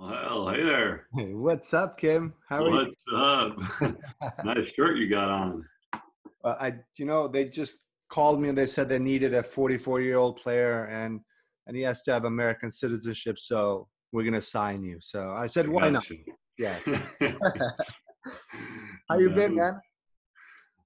Well, hey there. Hey, what's up, Kim? How are you? What's up? nice shirt you got on. Uh, I, you know, they just called me and they said they needed a 44 year old player and and he has to have American citizenship, so we're gonna sign you. So I said, why not? Yeah. How you been, Yeah. man?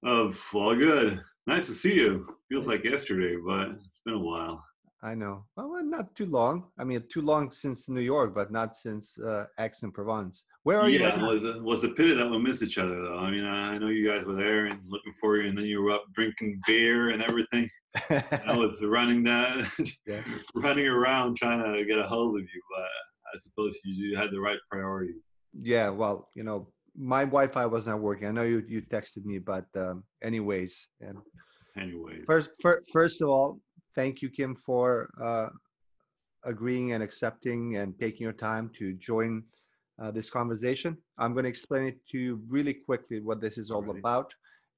Oh, all good. Nice to see you. Feels like yesterday, but it's been a while. I know. Well, well, not too long. I mean, too long since New York, but not since uh, Aix-en-Provence. Where are you? yeah, it now? was a, was a pity that we missed each other though. I mean, I know you guys were there and looking for you, and then you were up drinking beer and everything. I was running that, Yeah. running around trying to get a hold of you, but I suppose you, you had the right priorities. yeah. Well, you know, my Wi-Fi was not working. I know you you texted me, but um, anyways, and Anyways, First, fir- first of all, thank you, Kim, for uh, agreeing and accepting and taking your time to join uh, this conversation. I'm going to explain it to you really quickly what this is all about.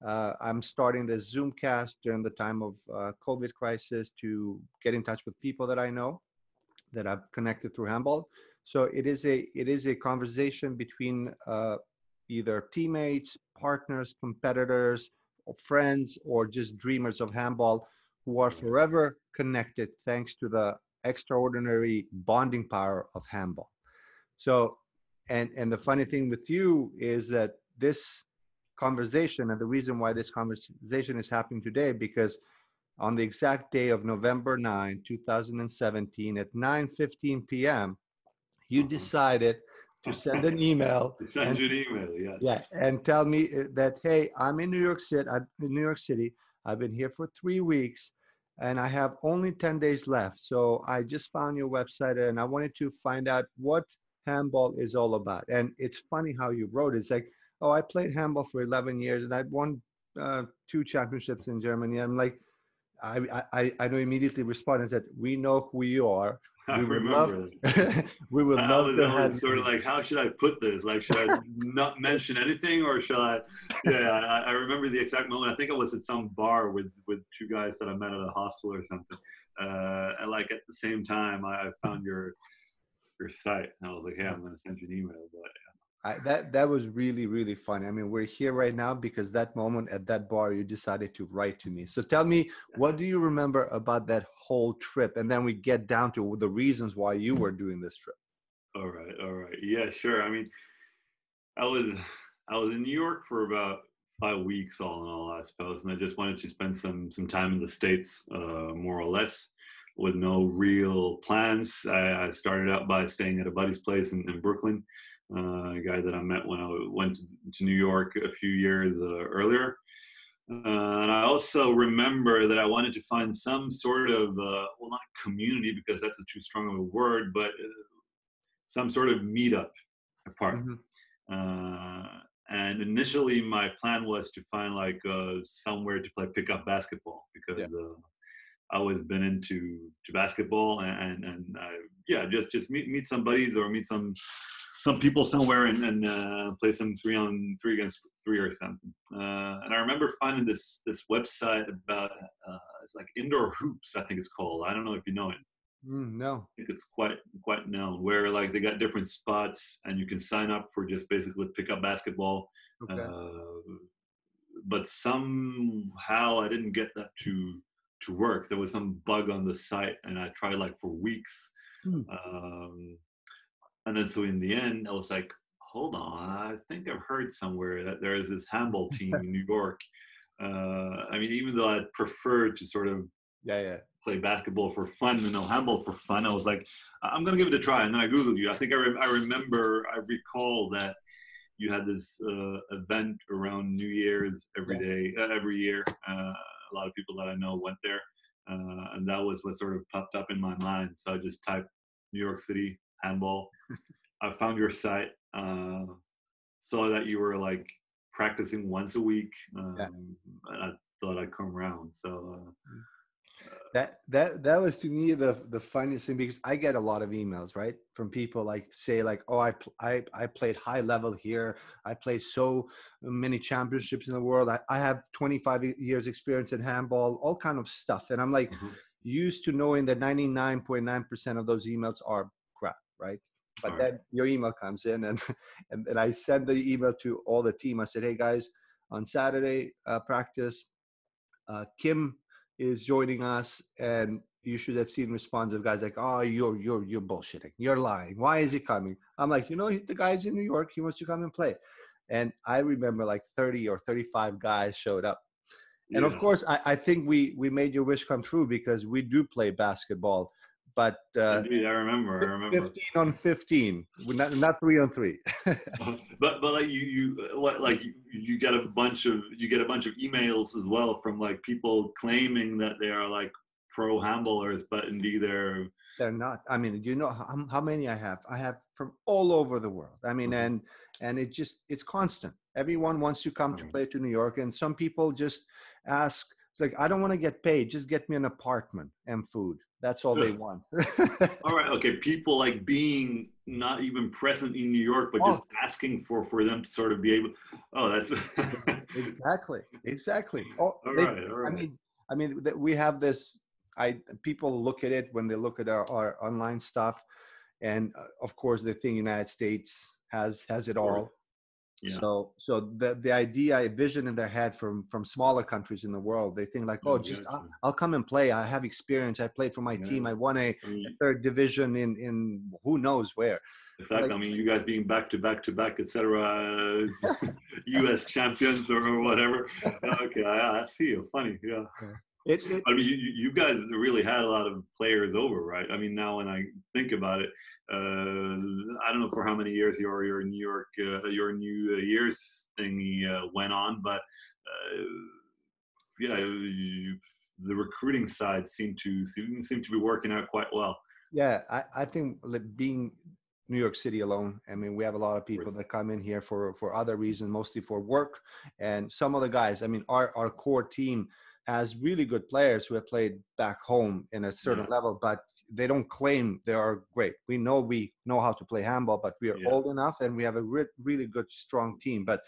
Uh, I'm starting this Zoomcast during the time of uh, COVID crisis to get in touch with people that I know that I've connected through handball. So it is a it is a conversation between uh, either teammates, partners, competitors, or friends, or just dreamers of handball who are forever connected thanks to the extraordinary bonding power of handball. So, and and the funny thing with you is that this conversation and the reason why this conversation is happening today because on the exact day of November 9, 2017 at 9:15 p.m., you Uh-huh. decided to send an email send and- you an email. Yes. yeah, and tell me that hey, I'm in New York City. I'm in New York City. I've been here for three weeks, and I have only ten days left. So I just found your website, and I wanted to find out what handball is all about. And it's funny how you wrote it. It's like, oh, I played handball for 11 years, and I won uh, two championships in Germany. I'm like, I I I- know immediately responded and said, we know who you are. I We would remember. love, we would I love was, to have sort of like, how should I put this? Like, should I not mention anything, or should I? Yeah, I, I remember the exact moment. I think I was at some bar with with two guys that I met at a hostel or something. Uh, and like at the same time, I, I found your your site, and I was like, hey, I'm gonna send you an email. But I, that that was really really funny. I mean, we're here right now because that moment at that bar, you decided to write to me. So tell me, what do you remember about that whole trip? And then we get down to the reasons why you were doing this trip. all right, all right, yeah, sure. I mean, I was I was in New York for about five weeks, all in all, I suppose, and I just wanted to spend some some time in the states, uh, more or less, with no real plans. I, I started out by staying at a buddy's place in, in Brooklyn, uh, a guy that I met when I went to, New York a few years uh, earlier. Uh, and I also remember that I wanted to find some sort of, uh, well, not community because that's a too strong of a word, but uh, some sort of meetup apart. Mhm. Uh, and initially, my plan was to find like uh, somewhere to play pickup basketball because uh, I always been into to basketball and and, and I, yeah, just just meet meet some buddies or meet some some people somewhere and, and uh, play some three on three against three or something. Uh, and I remember finding this this website about uh, it's like indoor hoops, I think it's called. I don't know if you know it. Mm, no. I think it's quite quite known where like they got different spots and you can sign up for just basically pick up basketball. Okay. Uh, but somehow I didn't get that to to work. There was some bug on the site, and I tried like for weeks. Hmm. Um, and then so in the end, I was like, hold on, I think I've heard somewhere that there is this handball team in New York. Uh, I mean, even though I'd prefer to sort of yeah, yeah. play basketball for fun and no handball for fun. I was like, I'm gonna give it a try. And then I googled you. I think I, re- I remember, I recall that you had this uh, event around New Year's every day, uh, every year. A lot of people that I know went there, uh, and that was what sort of popped up in my mind. So I just typed New York City handball. I found your site, uh, saw that you were like practicing once a week, um, Yeah. and I thought I'd come around. So. Uh, That that that was to me the the funniest thing because I get a lot of emails right from people like say like oh I I I played high level here. I played so many championships in the world. I, I have 25 e- years experience in handball all kind of stuff. And I'm like Mhm. used to knowing that 99.9% of those emails are crap right? But All then your email comes in and and then i send the email to all the team. I said hey guys on saturday uh, practice uh, kim is joining us and you should have seen response of guys like oh you're you're you're bullshitting. You're lying. Why is he coming? I'm like you know the guy's in new york. He wants to come and play. And i remember like 30 or 35 guys showed up. And of course I, I think we we made your wish come true because we do play basketball but uh, Indeed, I remember. I remember. 15 on 15 not, not three on three but but like you you what like you, you get a bunch of you get a bunch of emails as well from like people claiming that they are like pro handlers, but indeed they're they're not i mean do you know how, how many i have i have from all over the world i mean Mhm. and and it just it's constant everyone wants to come to Mhm. play to new york and some people just ask it's like i don't want to get paid just get me an apartment and food that's all they want all right. Okay, people like being not even present in New York, but just asking for for them to sort of be able. Oh, that's. exactly exactly oh, all they- right. All right. I mean, I mean that we have this. I people look at it when they look at our, our online stuff, and uh, of course they think United States has has it all. Yeah. So so the the idea, a vision in their head from from smaller countries in the world, they think like, oh, Mm, just. I'll, I'll come and play. I have experience. I played for my team. I won a I mean, third division in in who knows where. Exactly. I mean, you guys being back to back to back, etc. U.S. champions or, or whatever. Okay, I, I see you. Funny, yeah. It, it I mean, you, you guys really had a lot of players over, right? I mean, now when I think about it, uh, I don't know for how many years your your New York uh, your New Year's thingy uh, went on, but uh, yeah, you, the recruiting side seemed to seem, seem to be working out quite well. Yeah, I, I think being New York City alone, I mean, we have a lot of people that come in here for for other reasons, mostly for work. And some of the guys, I mean, our our core team has really good players who have played back home in a certain Yeah. level, but they don't claim they are great. We know we know how to play handball, but we are Yeah. old enough and we have a re- really good, strong team. But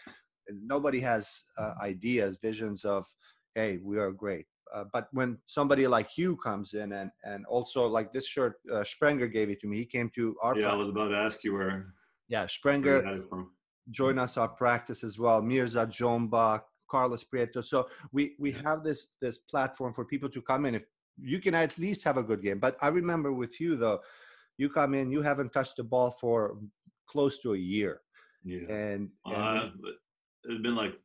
nobody has uh, ideas, visions of, hey, we are great. Uh, but when somebody like you comes in and and also like this shirt, uh, Sprenger gave it to me. He came to our Yeah, I was about to ask you where, yeah where Sprenger you had it from. join us our practice as well. Mirza Džomba, Carlos Prieto. So we we have this this platform for people to come in. If you can at least have a good game. But I remember with you though, you come in, you haven't touched the ball for close to a year, Yeah. and, and Uh, it's been like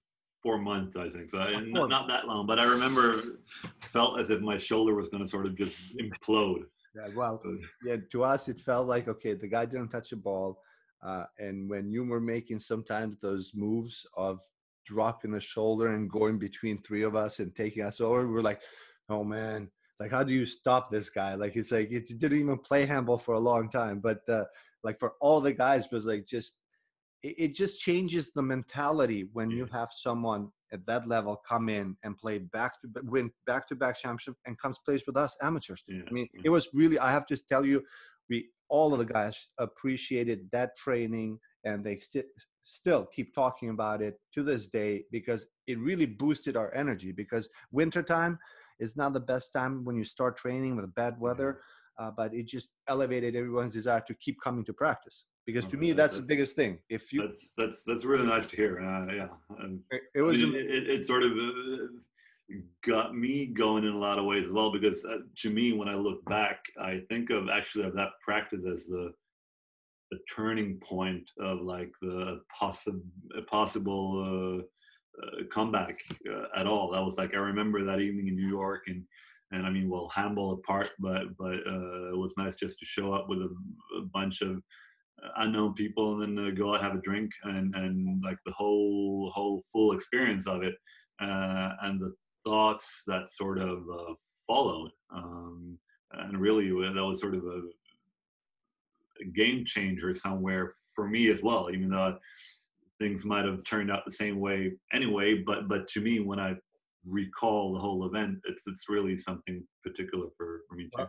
four months, I think. So I, not, not that long, but I remember felt as if my shoulder was going to sort of just implode. Yeah, well, yeah, to us it felt like okay, the guy didn't touch the ball, uh, and when you were making sometimes those moves of dropping the shoulder and going between three of us and taking us over, We are like, oh man, like how do you stop this guy? Like it's like it didn't even play handball for a long time, but uh, like for all the guys was like just it, it just changes the mentality when you have someone at that level come in and play back to win back to back championship and comes plays with us amateurs. Yeah, I mean, yeah. it was really I have to tell you, we all of the guys appreciated that training and they sti- still keep talking about it to this day because it really boosted our energy because wintertime is not the best time when you start training with bad weather uh, but it just elevated everyone's desire to keep coming to practice because to Okay, me that- that's the biggest thing if you That's that's that's really nice to hear. Uh, yeah, and it, it was it, it, it sort of uh, got me going in a lot of ways as well because uh, to me when i look back i think of actually of that practice as the the turning point of like the possible possible uh, uh, comeback uh, at all. That was like i remember that evening in new york and and i mean well handball apart but but uh, it was nice just to show up with a, a bunch of unknown people and then uh, go out have a drink and and like the whole whole full experience of it uh, and the thoughts that sort of uh, followed um, and really uh, that was sort of a, a game changer somewhere for me as well even though things might have turned out the same way anyway. But but to me when i recall the whole event it's it's really something particular for, for me too.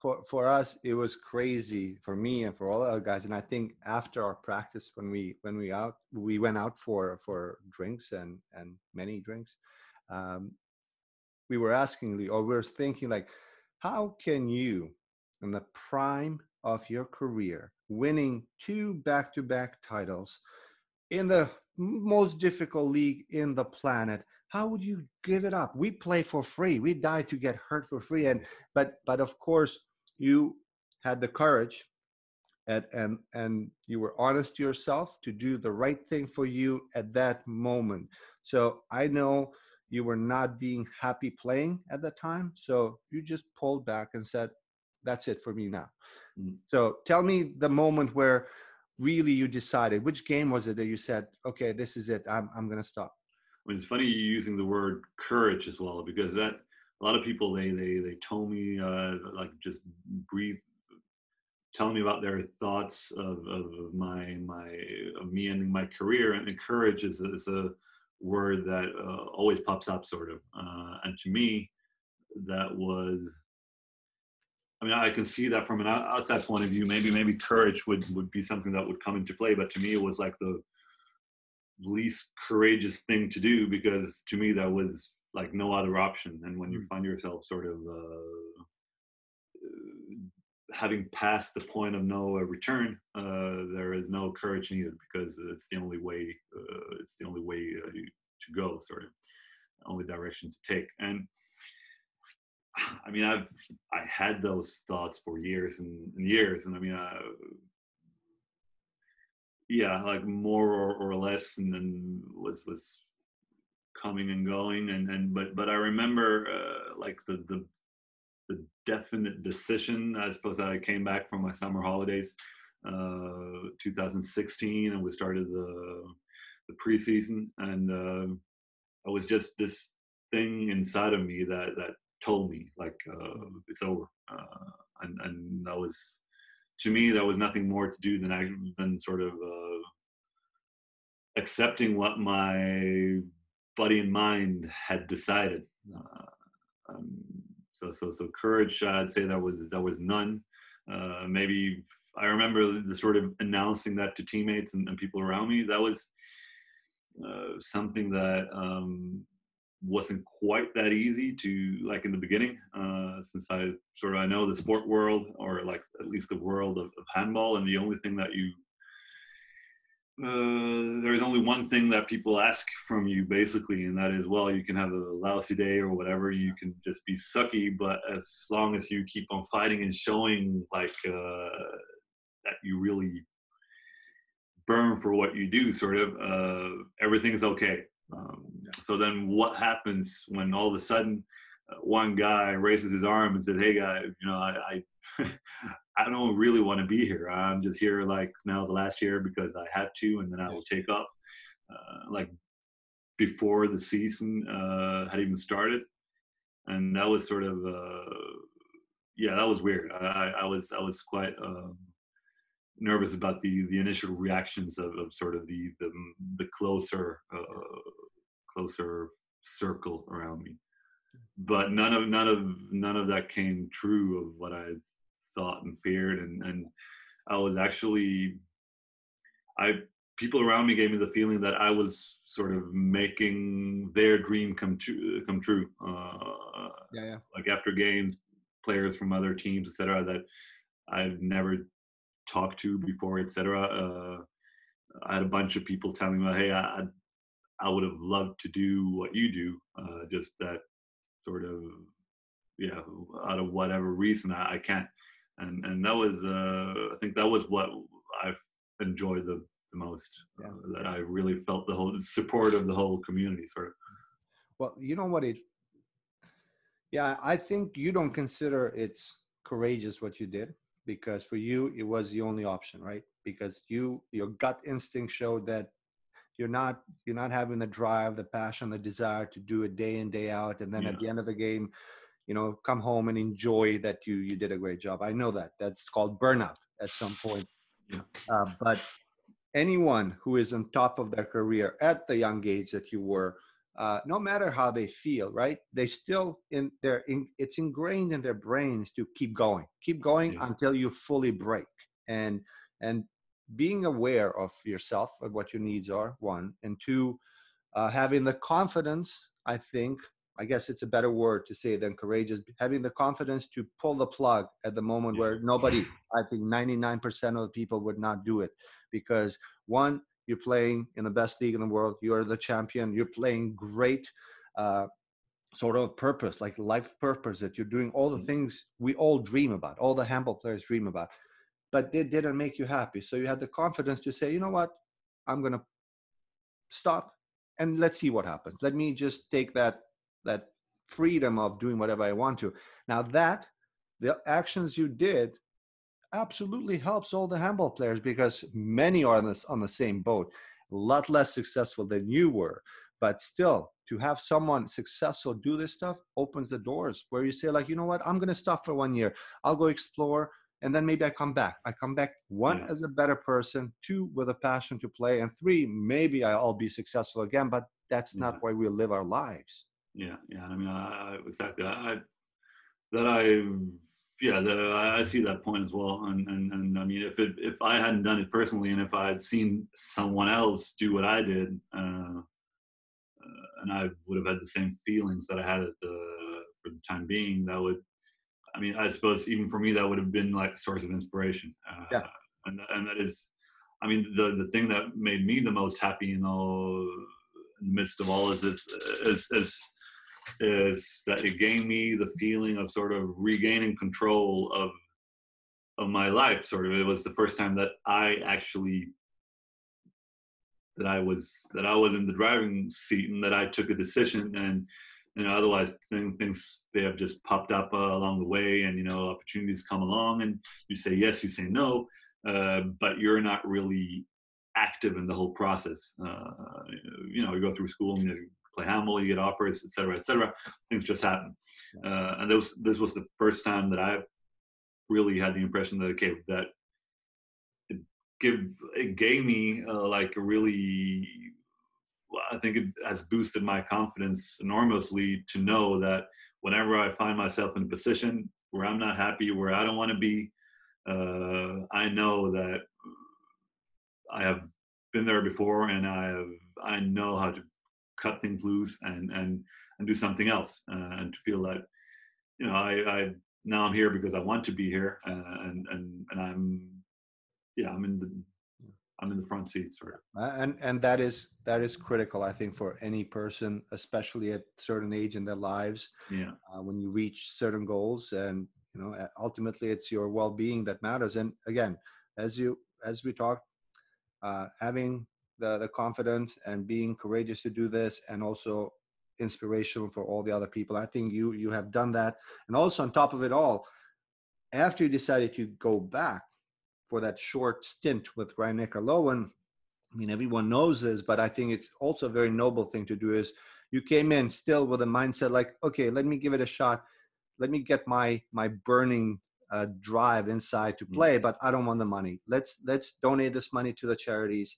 For for us it was crazy for me and for all other guys. And i think after our practice when we when we out we went out for for drinks and and many drinks um we were asking or we were thinking like how can you in the prime of your career, winning two back to back titles in the most difficult league in the planet, how would you give it up? We play for free. We die to get hurt for free. And but but of course you had the courage and and and you were honest to yourself to do the right thing for you at that moment. So I know you were not being happy playing at the time. So you just pulled back and said, That's it for me now. Mm. So tell me the moment where really you decided which game was it that you said, okay, this is it. I'm, I'm going to stop. I mean, it's funny you're using the word courage as well, because that a lot of people, they, they, they told me, uh, like just breathe, telling me about their thoughts of, of my, my, of me ending my career and courage is, is a word that uh, always pops up sort of. Uh, and to me, that was I mean, I can see that from an outside point of view. Maybe, maybe courage would would be something that would come into play. But to me, it was like the least courageous thing to do because to me that was like no other option. And when you mm. find yourself sort of uh, having passed the point of no return, uh, there is no courage needed because it's the only way. Uh, it's the only way uh, to go, sort of, only direction to take. And I mean, I've I had those thoughts for years and, and years, and I mean, uh, yeah, like more or, or less, and then was was coming and going, and and but but I remember uh, like the the the definite decision. I suppose I came back from my summer holidays, uh, 2016, and we started the the preseason, and uh, I was just this thing inside of me that that told me like uh, it's over, uh, and and that was to me that was nothing more to do than I than sort of uh, accepting what my body and mind had decided. Uh, um, so so so courage, I'd say that was that was none. Uh, maybe I remember the sort of announcing that to teammates and, and people around me. That was uh, something that um, wasn't quite that easy to like in the beginning uh, since i sort of i know the sport world or like at least the world of, of handball and the only thing that you uh, there's only one thing that people ask from you basically and that is well you can have a lousy day or whatever you can just be sucky but as long as you keep on fighting and showing like uh, that you really burn for what you do sort of uh, everything's okay um, so then what happens when all of a sudden uh, one guy raises his arm and says, "Hey, guy, you know, I I, I don't really want to be here. I'm just here like now the last year because I had to, and then I will take off." Uh, like before the season uh, had even started, and that was sort of uh, yeah, that was weird. I, I was I was quite um, nervous about the the initial reactions of, of sort of the the, the closer uh, closer circle around me. But none of none of none of that came true of what i thought and feared. And and i was actually i people around me gave me the feeling that i was sort of making their dream come true come true. Uh, yeah, yeah. like after games players from other teams etc that i've never talked to before, etc. Uh, I had a bunch of people telling me, "Hey, I I would have loved to do what you do, uh, just that sort of yeah, out of whatever reason I, I can't." And and that was uh, I think that was what I enjoyed the the most. Yeah. Uh, that I really felt the whole support of the whole community, sort of. Well, you know what it. Yeah, I think you don't consider it's courageous what you did because for you it was the only option right because you your gut instinct showed that you're not you're not having the drive the passion the desire to do it day in day out and then yeah. at the end of the game you know come home and enjoy that you you did a great job i know that that's called burnout at some point yeah. uh, but anyone who is on top of their career at the young age that you were uh, no matter how they feel, right? They still in their in, it's ingrained in their brains to keep going, keep going yeah. until you fully break. And and being aware of yourself of what your needs are, one, and two, uh, having the confidence, I think, I guess it's a better word to say than courageous, having the confidence to pull the plug at the moment yeah. where nobody, I think 99% of the people would not do it because one, you're playing in the best league in the world, you're the champion, you're playing great. Uh, sort of purpose, like life purpose, that you're doing all the mm. things we all dream about, all the handball players dream about, but it didn't make you happy. So you had the confidence to say, you know what, I'm gonna stop and let's see what happens. Let me just take that that freedom of doing whatever I want to. Now that the actions you did absolutely helps all the handball players because many are on this on the same boat, a lot less successful than you were. But still, to have someone successful do this stuff opens the doors where you say, like, you know what, I'm gonna stop for one year. I'll go explore and then maybe I come back. I come back one yeah. as a better person, two with a passion to play, and three maybe I'll be successful again. But that's yeah. not why we live our lives. Yeah, yeah. I mean, I, exactly. I, that I, yeah, the, I see that point as well. And, and and I mean, if it if I hadn't done it personally, and if I had seen someone else do what I did, uh, uh, and I would have had the same feelings that I had at the for the time being, that would I mean, I suppose even for me, that would have been like a source of inspiration. Uh, yeah. And, and that is, I mean, the, the thing that made me the most happy in all, in the midst of all is, is, is, is, is that it gave me the feeling of sort of regaining control of, of my life. Sort of, it was the first time that I actually that I was that I was in the driving seat and that I took a decision and you know otherwise things they have just popped up uh, along the way and you know opportunities come along and you say yes you say no uh, but you're not really active in the whole process uh, you know you go through school and you play handball you get offers etc etc things just happen. Uh, and this this was the first time that i really had the impression that okay that it give it gave me uh, like a really I think it has boosted my confidence enormously to know that whenever I find myself in a position where I'm not happy, where I don't want to be, uh, I know that I have been there before, and I have I know how to cut things loose and and and do something else, uh, and to feel that you know I, I now I'm here because I want to be here, uh, and and and I'm yeah I'm in the I'm in the front seat, sort of. And and that is that is critical, I think, for any person, especially at certain age in their lives. Yeah. Uh, when you reach certain goals, and you know, ultimately, it's your well-being that matters. And again, as you as we talked, uh, having the the confidence and being courageous to do this, and also inspirational for all the other people. I think you you have done that, and also on top of it all, after you decided to go back for that short stint with Rhein-Neckar Löwen. I mean, everyone knows this, but I think it's also a very noble thing to do is you came in still with a mindset like, okay, let me give it a shot. Let me get my my burning uh, drive inside to play, mm-hmm. but I don't want the money. Let's let's donate this money to the charities.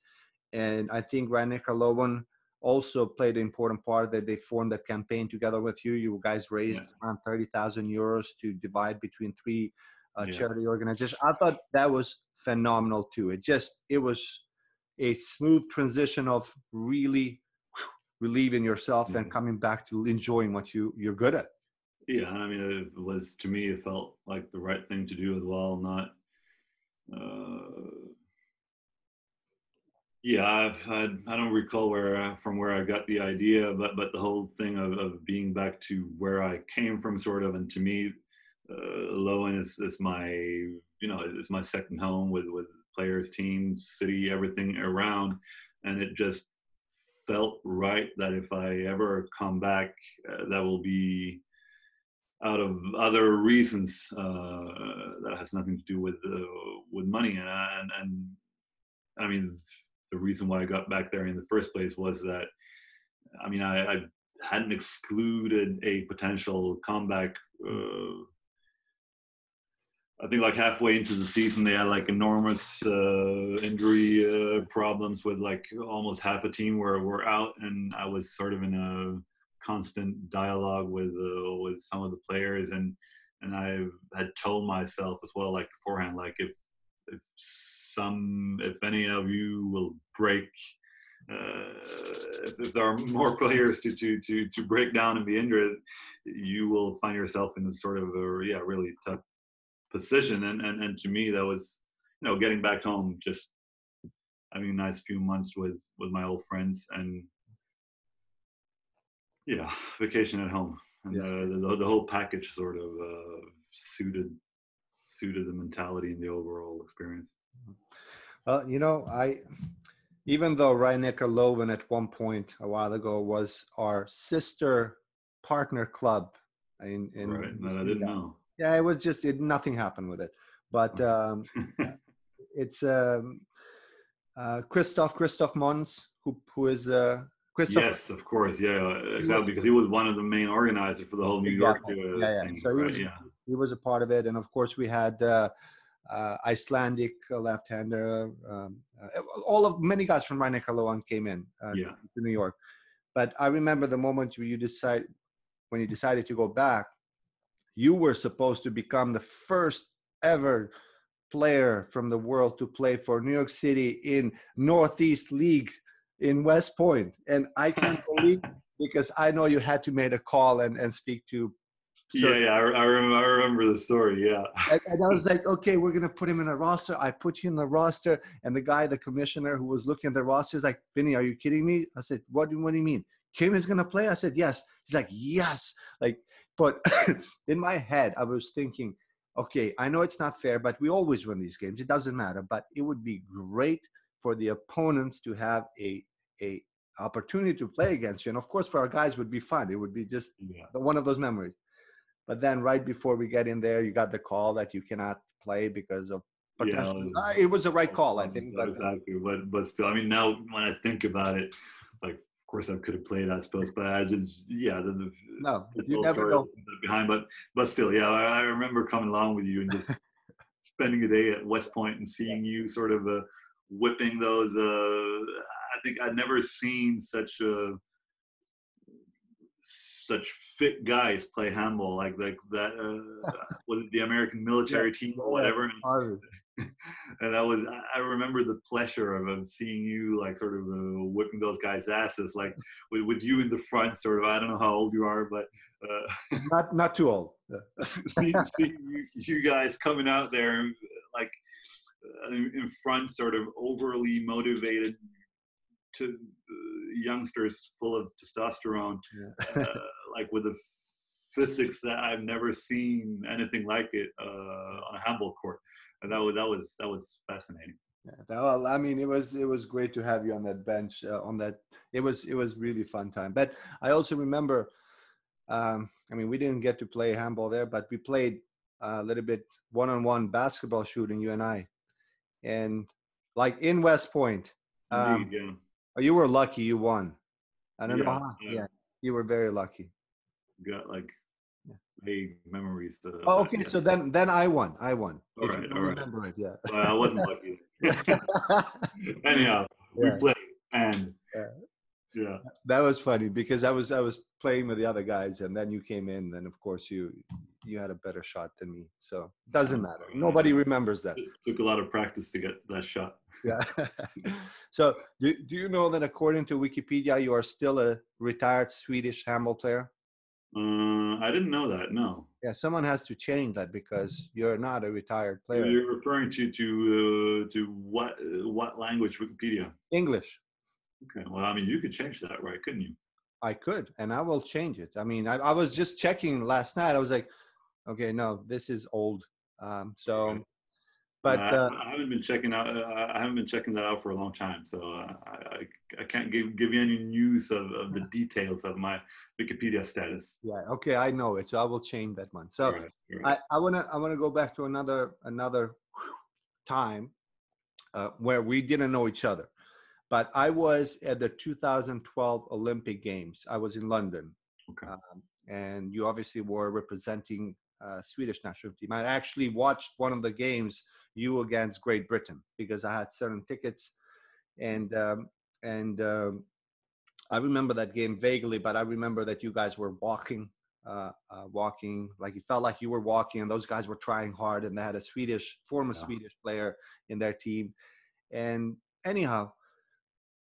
And I think Rhein-Neckar Löwen also played an important part that they formed that campaign together with you. You guys raised yeah. around 30,000 euros to divide between three uh, yeah. charity organizations. I thought that was phenomenal too. It just it was a smooth transition of really relieving yourself mm-hmm. and coming back to enjoying what you you're good at. Yeah, I mean, it was to me, it felt like the right thing to do as well. Not, uh, yeah, I've I don't recall where from where I got the idea, but but the whole thing of, of being back to where I came from, sort of, and to me, uh, Löwen is, is my you know it's my second home with with players, teams, city, everything around, and it just felt right that if I ever come back, uh, that will be out of other reasons uh, that has nothing to do with uh, with money. And, and and I mean the reason why I got back there in the first place was that I mean I, I hadn't excluded a potential comeback uh, I think like halfway into the season, they had like enormous uh, injury uh, problems with like almost half a team were were out, and I was sort of in a constant dialogue with uh, with some of the players, and and I had told myself as well, like beforehand, like if if some if any of you will break, uh, if, there are more players to, to to to break down and be injured, you will find yourself in a sort of a yeah really tough position. And and and to me, that was you know getting back home, just having a nice few months with with my old friends and yeah, vacation at home. And yeah. uh, the, the whole package sort of uh, suited suited the mentality and the overall experience. Well, you know, I even though Rhein-Neckar Löwen at one point a while ago was our sister partner club in, in right. That I didn't know. Yeah, it was just it, nothing happened with it, but um, it's um, uh, Christoph Christoph Mons who who is uh, Christoph. Yes, of course, yeah, exactly, because he was one of the main organizers for the whole New. York. Uh, yeah, yeah. Thing, so he was yeah. he was a part of it, and of course we had. Uh, uh, Icelandic left-hander. Um, uh, all of many guys from Rhein Löwen came in uh, yeah. to New York. But I remember the moment you decide when you decided to go back, you were supposed to become the first ever player from the world to play for New York City in Northeast League in West Point. And I can't believe because I know you had to make a call and, and speak to so, yeah, yeah, I, I, remember, I remember the story. Yeah. And, and, I was like, okay, we're going to put him in a roster. I put you in the roster. And the guy, the commissioner who was looking at the roster is like, Vinny, are you kidding me? I said, what do, what do you mean? Kim is going to play? I said, yes. He's like, yes. Like, but in my head, I was thinking, okay, I know it's not fair, but we always win these games. It doesn't matter. But it would be great for the opponents to have a, a opportunity to play against you. And of course, for our guys, would be fun. It would be just yeah. one of those memories. But then right before we get in there, you got the call that you cannot play because of potential. Yeah, uh, it was the right call, I think. But, exactly, but but still, I mean, now when I think about it, like of course I could have played, I suppose, but I just yeah, the, the no, the you never know behind, but but still, yeah, I, I, remember coming along with you and just spending a day at West Point and seeing you sort of uh, whipping those. Uh, I think I'd never seen such a such fit guys play handball like like that uh, was the American military yeah. team or whatever. and that was I remember the pleasure of, of seeing you like sort of uh, whipping those guys' asses like with, with you in the front sort of I don't know how old you are but uh, not not too old you, you, guys coming out there like uh, in front sort of overly motivated to uh, youngsters full of testosterone yeah. Uh, like with the physics that I've never seen anything like it uh, on a handball court. And that was that was that was fascinating. Yeah, well, I mean, it was it was great to have you on that bench. Uh, on that, it was it was really fun time. But I also remember, um, I mean, we didn't get to play handball there, but we played a little bit one-on-one basketball shooting, you and I, and like in West Point. Um, Indeed, yeah. You were lucky. You won. I don't yeah, know how. Yeah. yeah, you were very lucky got like vague memories. To, oh, okay. So then, then I won. I won. All right. All right. Remember it? Yeah. Well, I wasn't lucky. Anyhow, yeah. we played, and yeah. yeah, that was funny because I was I was playing with the other guys, and then you came in, and of course you you had a better shot than me. So it doesn't matter. Nobody remembers that. It took a lot of practice to get that shot. Yeah. so do, do you know that according to Wikipedia, you are still a retired Swedish handball player? Uh, I didn't know that. No. Yeah, someone has to change that because you're not a retired player. You're referring to to uh, to what uh, what language Wikipedia? English. Okay. Well, I mean, you could change that, right? Couldn't you? I could, and I will change it. I mean, I, I was just checking last night. I was like, okay, no, this is old. Um, so but uh, I haven't been checking out. Uh, I haven't been checking that out for a long time, so uh, I, I can't give give you any news of, of the details of my Wikipedia status. Yeah. Okay, I know it, so I will change that one. So right, right. I, I wanna I wanna go back to another another time uh, where we didn't know each other, but I was at the 2012 Olympic Games. I was in London. Okay. Um, and you obviously were representing uh, Swedish national team. I actually watched one of the games you against Great Britain because I had certain tickets, and um, and um, I remember that game vaguely, but I remember that you guys were walking, uh, uh, walking like it felt like you were walking, and those guys were trying hard, and they had a Swedish former yeah. Swedish player in their team, and anyhow,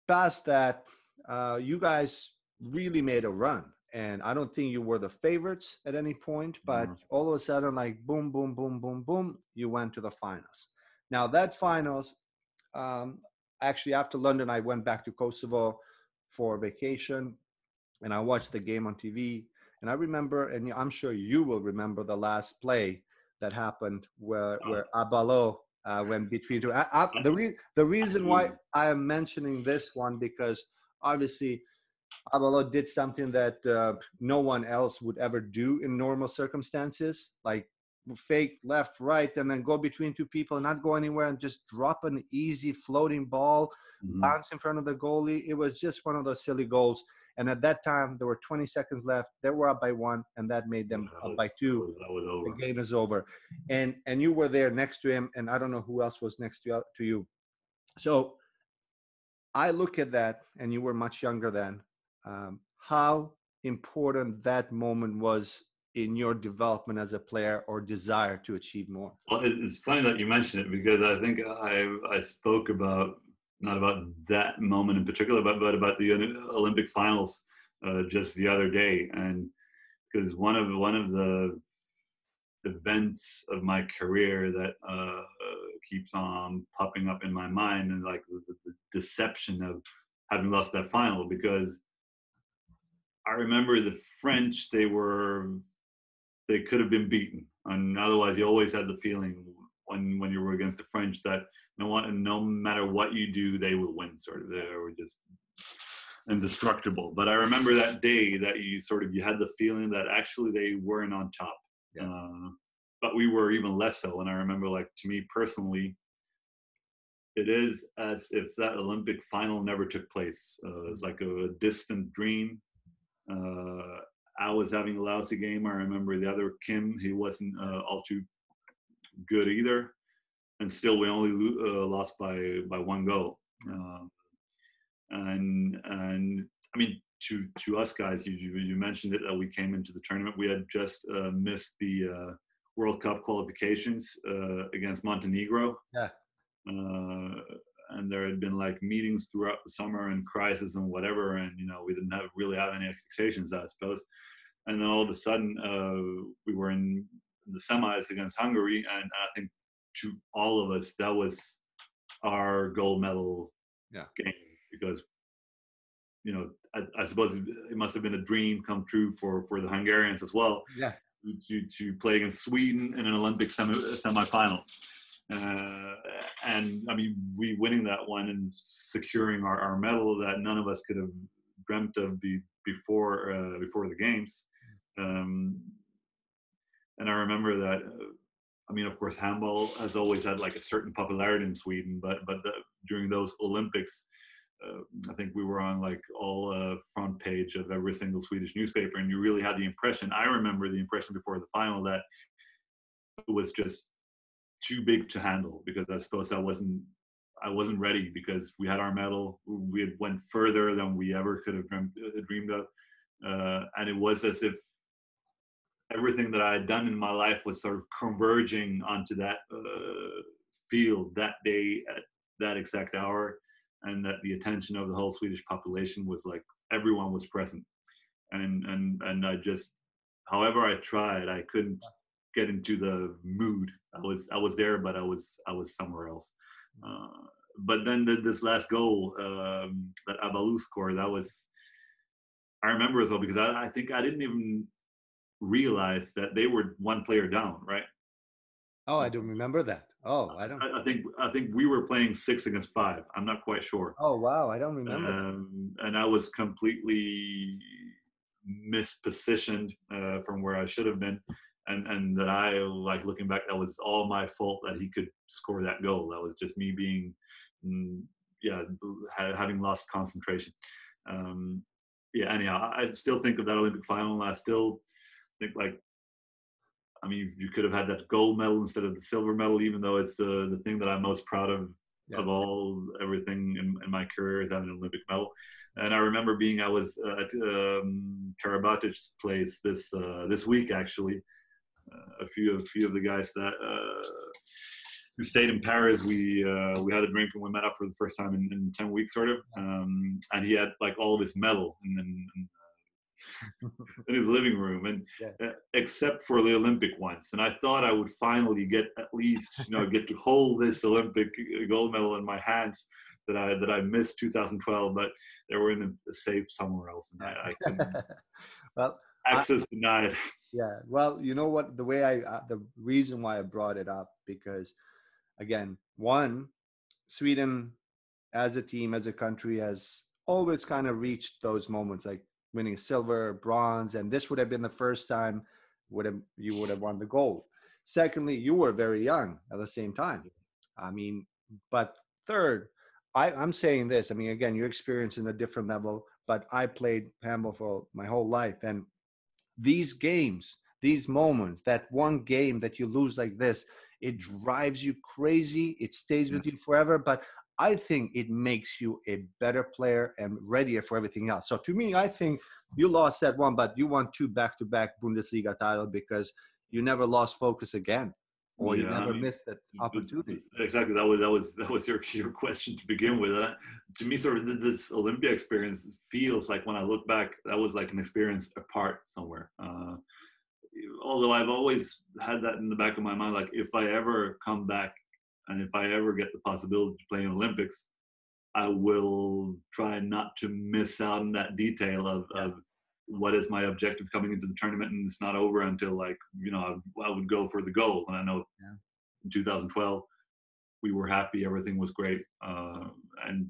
past that. uh, you guys really made a run. And I don't think you were the favorites at any point, but all of a sudden, like boom, boom, boom, boom, boom, you went to the finals. Now, that finals, um, actually, after London, I went back to Kosovo for vacation and I watched the game on TV. And I remember, and I'm sure you will remember the last play that happened where, Oh. where Abalo uh, went between two. I, I, the, re- the reason why I am mentioning this one because obviously Abalo did something that uh, no one else would ever do in normal circumstances, like fake left, right, and then go between two people, not go anywhere, and just drop an easy floating ball, Mhm. bounce in front of the goalie. It was just one of those silly goals. And at that time, there were 20 seconds left. They were up by one, and that made them That up by two That was the game is over and and you were there next to him and i don't know who else was next to to you so i look at that and you were much younger then um, how important that moment was in your development as a player or desire to achieve more? Well, it's funny that you mention it because I think I I spoke about not about that moment in particular, but but about the Olympic finals uh, just the other day, and because one of one of the events of my career that uh, uh, keeps on popping up in my mind and like the, the deception of having lost that final because I remember the French they were they could have been beaten and otherwise you always had the feeling when when you were against the French that no one no matter what you do they will win sort of they were just indestructible but I remember that day that you sort of you had the feeling that actually they weren't on top Yeah. uh, but we were even less so and I remember like to me personally it is as if that Olympic final never took place. Uh, it's like a, distant dream. Uh, I was having a lousy game. I remember the other Kim, he wasn't uh, all too good either, and still we only lo- uh, lost by by one goal. Um and and I mean to to us guys, you you, you mentioned it that we came into the tournament. We had just uh, missed the uh, World Cup qualifications uh, against Montenegro. Yeah. Uh, and there had been like meetings throughout the summer and crisis and whatever, and you know we didn't have really have any expectations, I suppose. And then all of a sudden, uh, we were in the semis against Hungary, and I think to all of us that was our gold medal Yeah. game because you know I, I suppose it must have been a dream come true for for the Hungarians as well yeah to to play against Sweden in an Olympic semi semifinal. Uh, and I mean, we winning that one and securing our, our medal that none of us could have dreamt of be, before uh, before the games. Um, and I remember that. Uh, I mean, of course, handball has always had like a certain popularity in Sweden, but but the, during those Olympics, uh, I think we were on like all uh, front page of every single Swedish newspaper, and you really had the impression. I remember the impression before the final that it was just too big to handle because I suppose I wasn't I wasn't ready because we had our medal. We had went further than we ever could have dreamed, uh, dreamed of, uh, and it was as if everything that I had done in my life was sort of converging onto that uh, field that day at that exact hour, and that the attention of the whole Swedish population was like everyone was present, and and and I just, however I tried, I couldn't get into the mood. I was I was there, but I was I was somewhere else. Uh, but then the, this last goal um, that Abalo scored, that was I remember as well because I, I think I didn't even realize that they were one player down, right? oh i don't remember that oh i don't I, I think I think we were playing six against five. I'm not quite sure. oh wow i don't remember Um, and I was completely mispositioned uh, from where I should have been, and and that I like looking back, that was all my fault that he could score that goal. That was just me being, mm, yeah, ha- having lost concentration. Um, yeah. Anyhow, I still think of that Olympic final. And I still think like. I mean, you could have had that gold medal instead of the silver medal, even though it's the the thing that I'm most proud of Yeah. of all everything in, in my career is having an Olympic medal. And I remember being I was uh, at um, Karabatic's place this uh, this week actually. Uh, a few a few of the guys that uh, we stayed in Paris. We uh, we had a drink and we met up for the first time in, in ten weeks, sort of. Um, and he had like all of his medal and, and, and in his living room, and yeah. uh, except for the Olympic ones. And I thought I would finally get at least you know get to hold this Olympic uh, gold medal in my hands that I that I missed 2012, but they were in a safe somewhere else, and I, I well access I, denied. Yeah, well, you know what? The way I uh, the reason why I brought it up because again, one, Sweden as a team, as a country, has always kind of reached those moments like winning silver, bronze, and this would have been the first time would have you would have won the gold. Secondly, you were very young at the same time. I mean, but third, I, I'm saying this. I mean, again, you experience in a different level, but I played handball for my whole life, and these games, these moments, that one game that you lose like this, it drives you crazy. It stays with you forever. But I think it makes you a better player and readier for everything else. So to me, I think you lost that one, but you won two back-to-back Bundesliga title because you never lost focus again, or yeah, you never I mean, missed that opportunity. Exactly. That was that was that was your your question to begin with. Uh, to me, sort of this Olympia experience feels like when I look back, that was like an experience apart somewhere. Uh, although I've always had that in the back of my mind, like if I ever come back and if I ever get the possibility to play in Olympics, I will try not to miss out on that detail of, yeah. of what is my objective coming into the tournament, and it's not over until like you know I, I would go for the goal And I know yeah. in 2012 we were happy, everything was great, uh, and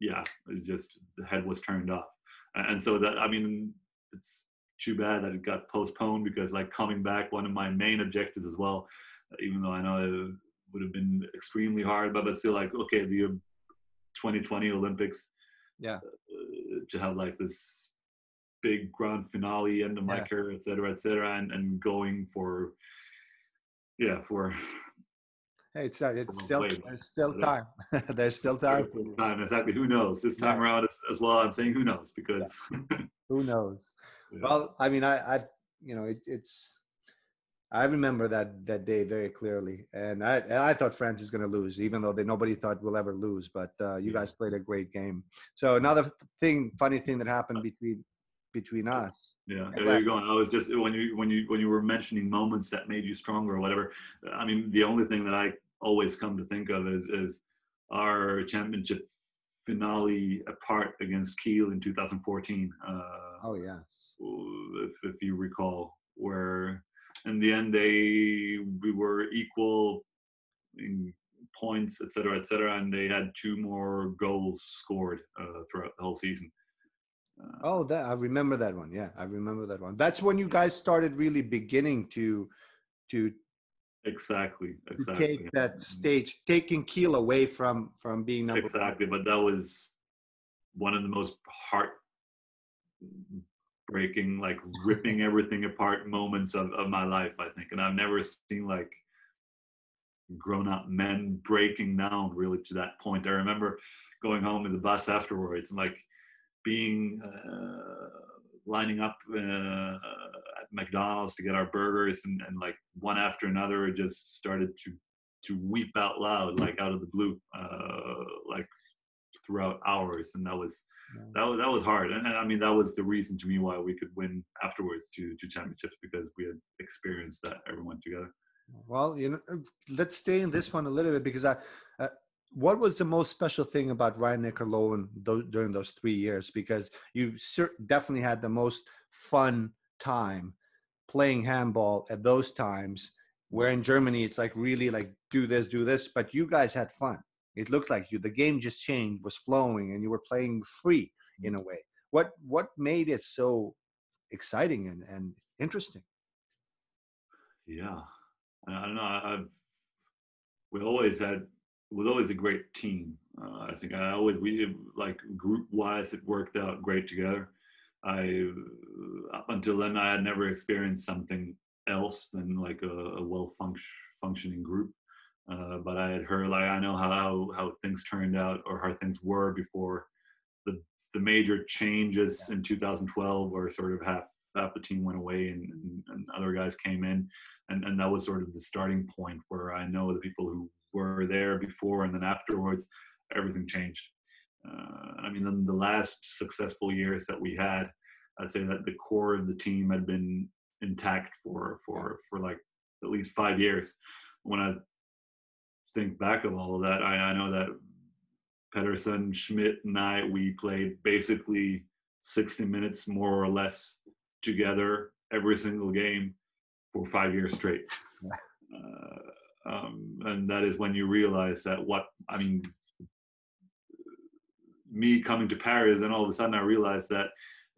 yeah, it just the head was turned off. And so that I mean, it's too bad that it got postponed because like coming back, one of my main objectives as well, even though I know it would have been extremely hard, but but still like okay, the 2020 Olympics, yeah, uh, to have like this big grand finale end of my yeah. career, et cetera, et cetera, and and going for yeah for Hey, it's, uh, it's still there's still time. there's still time. Time exactly. Who knows? This time yeah. around as, as, well. I'm saying who knows because yeah. who knows. Yeah. Well, I mean, I, I you know, it, it's. I remember that that day very clearly, and I and I thought France is going to lose, even though they nobody thought we'll ever lose. But uh, you guys played a great game. So another thing, funny thing that happened between between us. Yeah, there you go. I was just when you when you when you were mentioning moments that made you stronger or whatever. I mean, the only thing that I always come to think of is, is our championship finale apart against Kiel in 2014. Uh, oh yeah, if, if you recall, where in the end they we were equal in points, et cetera, et cetera, and they had two more goals scored uh, throughout the whole season. Uh, oh, that I remember that one. Yeah, I remember that one. That's when you guys started really beginning to to Exactly. Exactly. take that stage, taking Kiel away from from being number. Exactly, but that was one of the most heart breaking, like ripping everything apart moments of, of my life, I think. And I've never seen like grown up men breaking down really to that point. I remember going home in the bus afterwards and like being uh, lining up uh, at McDonald's to get our burgers, and, and like one after another, just started to to weep out loud, like out of the blue, uh, like throughout hours, and that was yeah. that was that was hard. And, and, I mean, that was the reason to me why we could win afterwards to to championships because we had experienced that everyone together. Well, you know, let's stay in this one a little bit because I, what was the most special thing about Rhein-Neckar Löwen during those three years? Because you definitely had the most fun time playing handball at those times. Where in Germany, it's like really like do this, do this, but you guys had fun. It looked like you. The game just changed, was flowing, and you were playing free in mm-hmm. a way. What what made it so exciting and, and interesting? Yeah, I don't know. I've we always had was always a great team. Uh, I think I always we like group wise it worked out great together. I up until then I had never experienced something else than like a, a well func- functioning group. Uh, but I had heard like I know how how things turned out or how things were before the the major changes yeah. in 2012 were sort of half the team went away and, and, and other guys came in and, and that was sort of the starting point where I know the people who were there before and then afterwards, everything changed. Uh, I mean, in the last successful years that we had, I'd say that the core of the team had been intact for for for like at least five years. When I think back of all of that, I, I know that Petersson, Schmid, and I we played basically 60 minutes more or less together every single game for five years straight. Uh, um, and that is when you realize that what I mean, me coming to Paris, and all of a sudden I realized that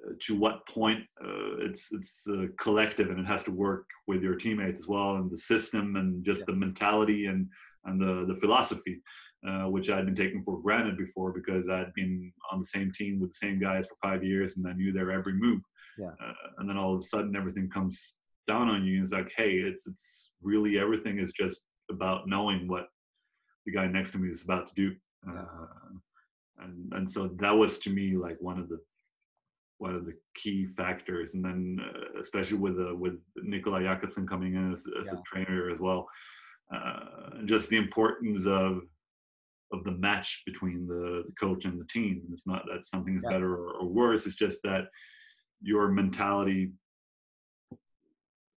uh, to what point uh, it's it's uh, collective and it has to work with your teammates as well, and the system and just yeah. the mentality and and the the philosophy. Uh, which I'd been taking for granted before because I'd been on the same team with the same guys for five years and I knew their every move. Yeah. Uh, and then all of a sudden everything comes down on you and it's like, hey, it's it's really everything is just about knowing what the guy next to me is about to do. Yeah. Uh, and and so that was to me like one of the one of the key factors. And then uh, especially with uh, with Nikolaj Jacobsen coming in as, as yeah. a trainer as well, uh, just the importance of of the match between the, the coach and the team. And it's not that something is yeah. better or, or, worse. It's just that your mentality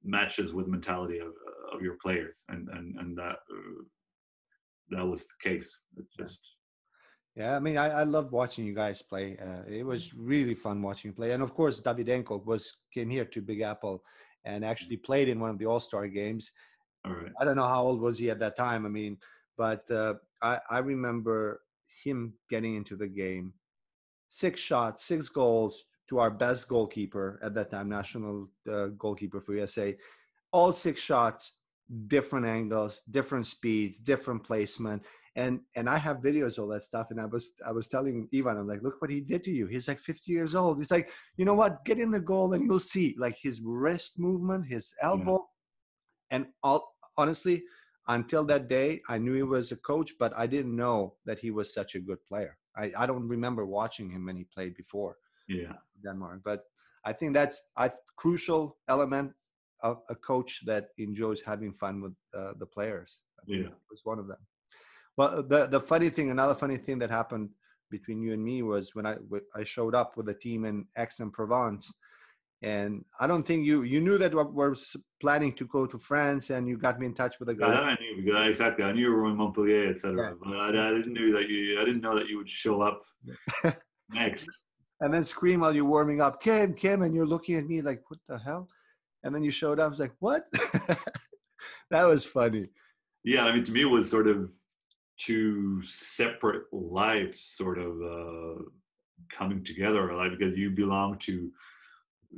matches with mentality of, of your players, and and and that uh, that was the case. It's just. Yeah, I mean, I, I loved watching you guys play. Uh, it was really fun watching you play, and of course, Davydenko was came here to Big Apple and actually played in one of the All Star games. All right. I don't know how old was he at that time. I mean, but uh, I, I remember him getting into the game, six shots, six goals to our best goalkeeper at that time, national uh, goalkeeper for USA. All six shots, different angles, different speeds, different placement. And and I have videos of that stuff. And I was I was telling Ivan, I'm like, look what he did to you. He's like 50 years old. He's like, you know what? Get in the goal and you'll see. Like his wrist movement, his elbow, yeah. and all honestly, until that day, I knew he was a coach, but I didn't know that he was such a good player. I, I don't remember watching him when he played before. Yeah, Denmark. But I think that's a crucial element of a coach that enjoys having fun with uh, the players. yeah, was one of them. Well, the the funny thing, another funny thing that happened between you and me was when I I showed up with a team in Aix-en-Provence and I don't think you you knew that we were planning to go to France, and you got me in touch with a guy. Yeah, I knew exactly. I knew you were in Montpellier, etc. Yeah. But I, I, didn't know that you. I didn't know that you would show up next. And then scream while you're warming up, Kim, Kim, and you're looking at me like, what the hell? And then you showed up. I was like, what? that was funny. Yeah, I mean, to me, it was sort of two separate lives, sort of uh, coming together, like because you belong to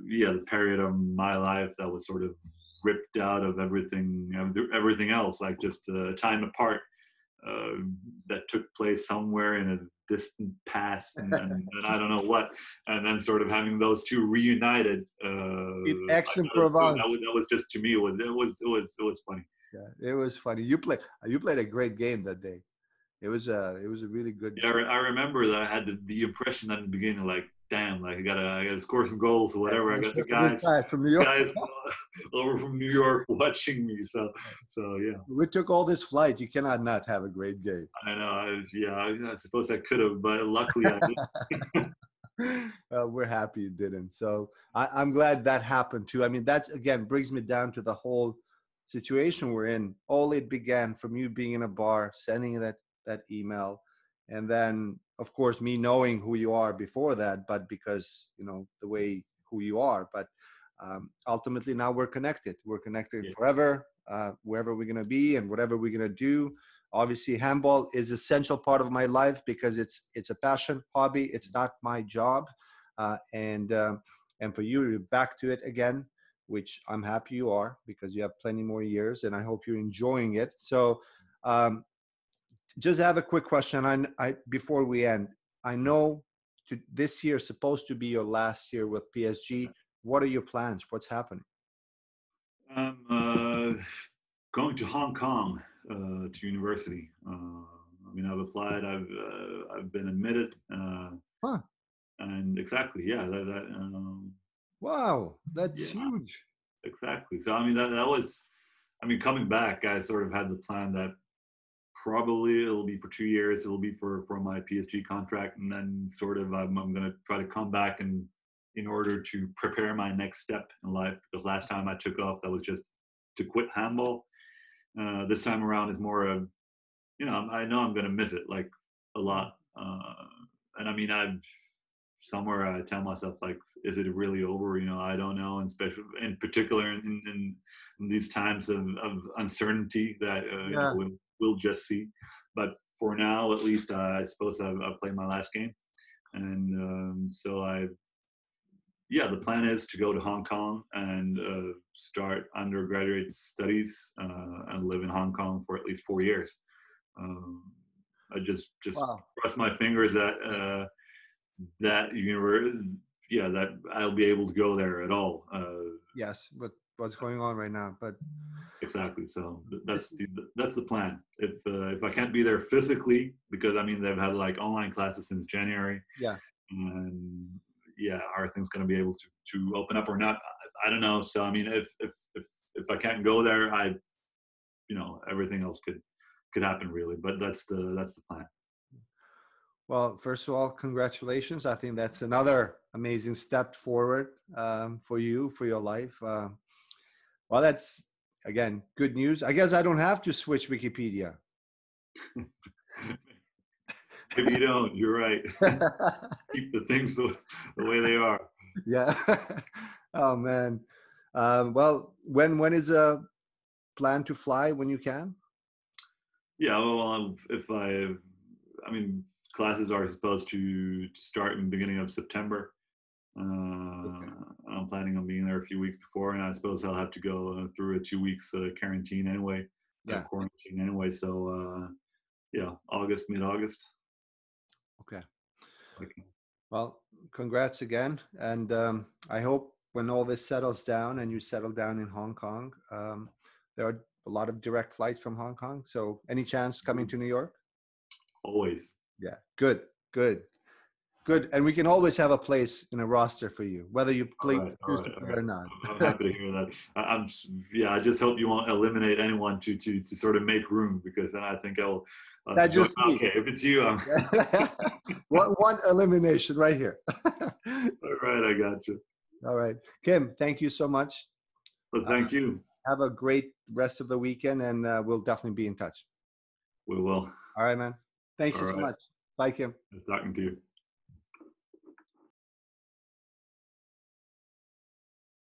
yeah the period of my life that was sort of ripped out of everything everything else like just a time apart uh, that took place somewhere in a distant past and, and, and, I don't know what and then sort of having those two reunited uh, in Aix-en-Provence that, was, that was just to me it was it was it was it was funny. Yeah it was funny. You played you played a great game that day. It was a it was a really good yeah I remember that I had the, the impression that in the beginning like damn, like I gotta, I gotta score some goals or whatever. I got the guys, guy from New York, guys over from New York watching me. So, so yeah. We took all this flight. You cannot not have a great game. I know. I, yeah, I, I suppose I could have, but luckily I didn't. uh, we're happy you didn't. So I, I'm glad that happened too. I mean, that's again brings me down to the whole situation we're in. All it began from you being in a bar, sending that that email, and then of course me knowing who you are before that but because you know the way who you are but um, ultimately now we're connected. We're connected yeah. forever uh, wherever we're going to be and whatever we're going to do. Obviously handball is essential part of my life because it's it's a passion hobby. It's not my job uh, and uh, and for you you're back to it again which i'm happy you are because you have plenty more years and i hope you're enjoying it. So um, just have a quick question. I, I before we end, I know to, this year is supposed to be your last year with PSG. What are your plans? What's happening? I'm uh, going to Hong Kong uh, to university. Uh, I mean, I've applied. I've uh, I've been admitted. Uh, huh. And exactly, yeah. That, that um, wow, that's yeah, huge. Exactly. So I mean, that that was. I mean, coming back, I sort of had the plan that probably it'll be for two years. It'll be for for my PSG contract, and then sort of I'm, I'm going to try to come back and in order to prepare my next step in life. Because last time I took off, that was just to quit handball. Uh, this time around is more of, you know, I know I'm going to miss it like a lot. Uh, and I mean, I've somewhere I tell myself like, is it really over? You know, I don't know. And special, in particular, in, in, in these times of, of uncertainty that uh, yeah. you know, we'll, just see. But for now, at least, uh, I suppose I've, I've, played my last game, and um, so I, yeah, the plan is to go to Hong Kong and uh, start undergraduate studies uh, and live in Hong Kong for at least four years. Um, I just just wow. cross my fingers that uh, that you know, yeah, that I'll be able to go there at all. Uh, yes, but what's going on right now? But exactly. So that's the, that's the plan. If uh, if I can't be there physically, because I mean they've had like online classes since January. Yeah. And yeah, are things going to be able to to open up or not? I, I don't know. So I mean, if if if if I can't go there, I, you know, everything else could could happen really. But that's the that's the plan. Well, first of all, congratulations. I think that's another amazing step forward um, for you for your life. Uh, well, that's again good news. I guess I don't have to switch Wikipedia. if you don't, you're right. Keep the things the, the, way they are. Yeah. oh man. Um, well, when when is a plan to fly when you can? Yeah. Well, if I, I mean, classes are supposed to, to start in the beginning of September. Uh, okay. I'm planning on being there a few weeks before, and I suppose I'll have to go uh, through a two weeks uh, quarantine anyway. Uh, yeah. quarantine anyway. So uh, yeah, August, mid August. Okay. okay. Well, congrats again, and um, I hope when all this settles down and you settle down in Hong Kong, um, there are a lot of direct flights from Hong Kong. So, any chance coming to New York? Always. Yeah. Good. Good. Good. And we can always have a place in a roster for you, whether you play, right, right, right. or not. I'm happy to hear that. I, am yeah. I just hope you won't eliminate anyone to to to sort of make room because then I think I'll. Uh, that just okay. If it's you, I'm. one one elimination right here. All right, I got you. All right, Kim. Thank you so much. Well, thank uh, you. Have a great rest of the weekend, and uh, we'll definitely be in touch. We will. All right, man. Thank you All so much. Bye, Kim. Nice talking to you.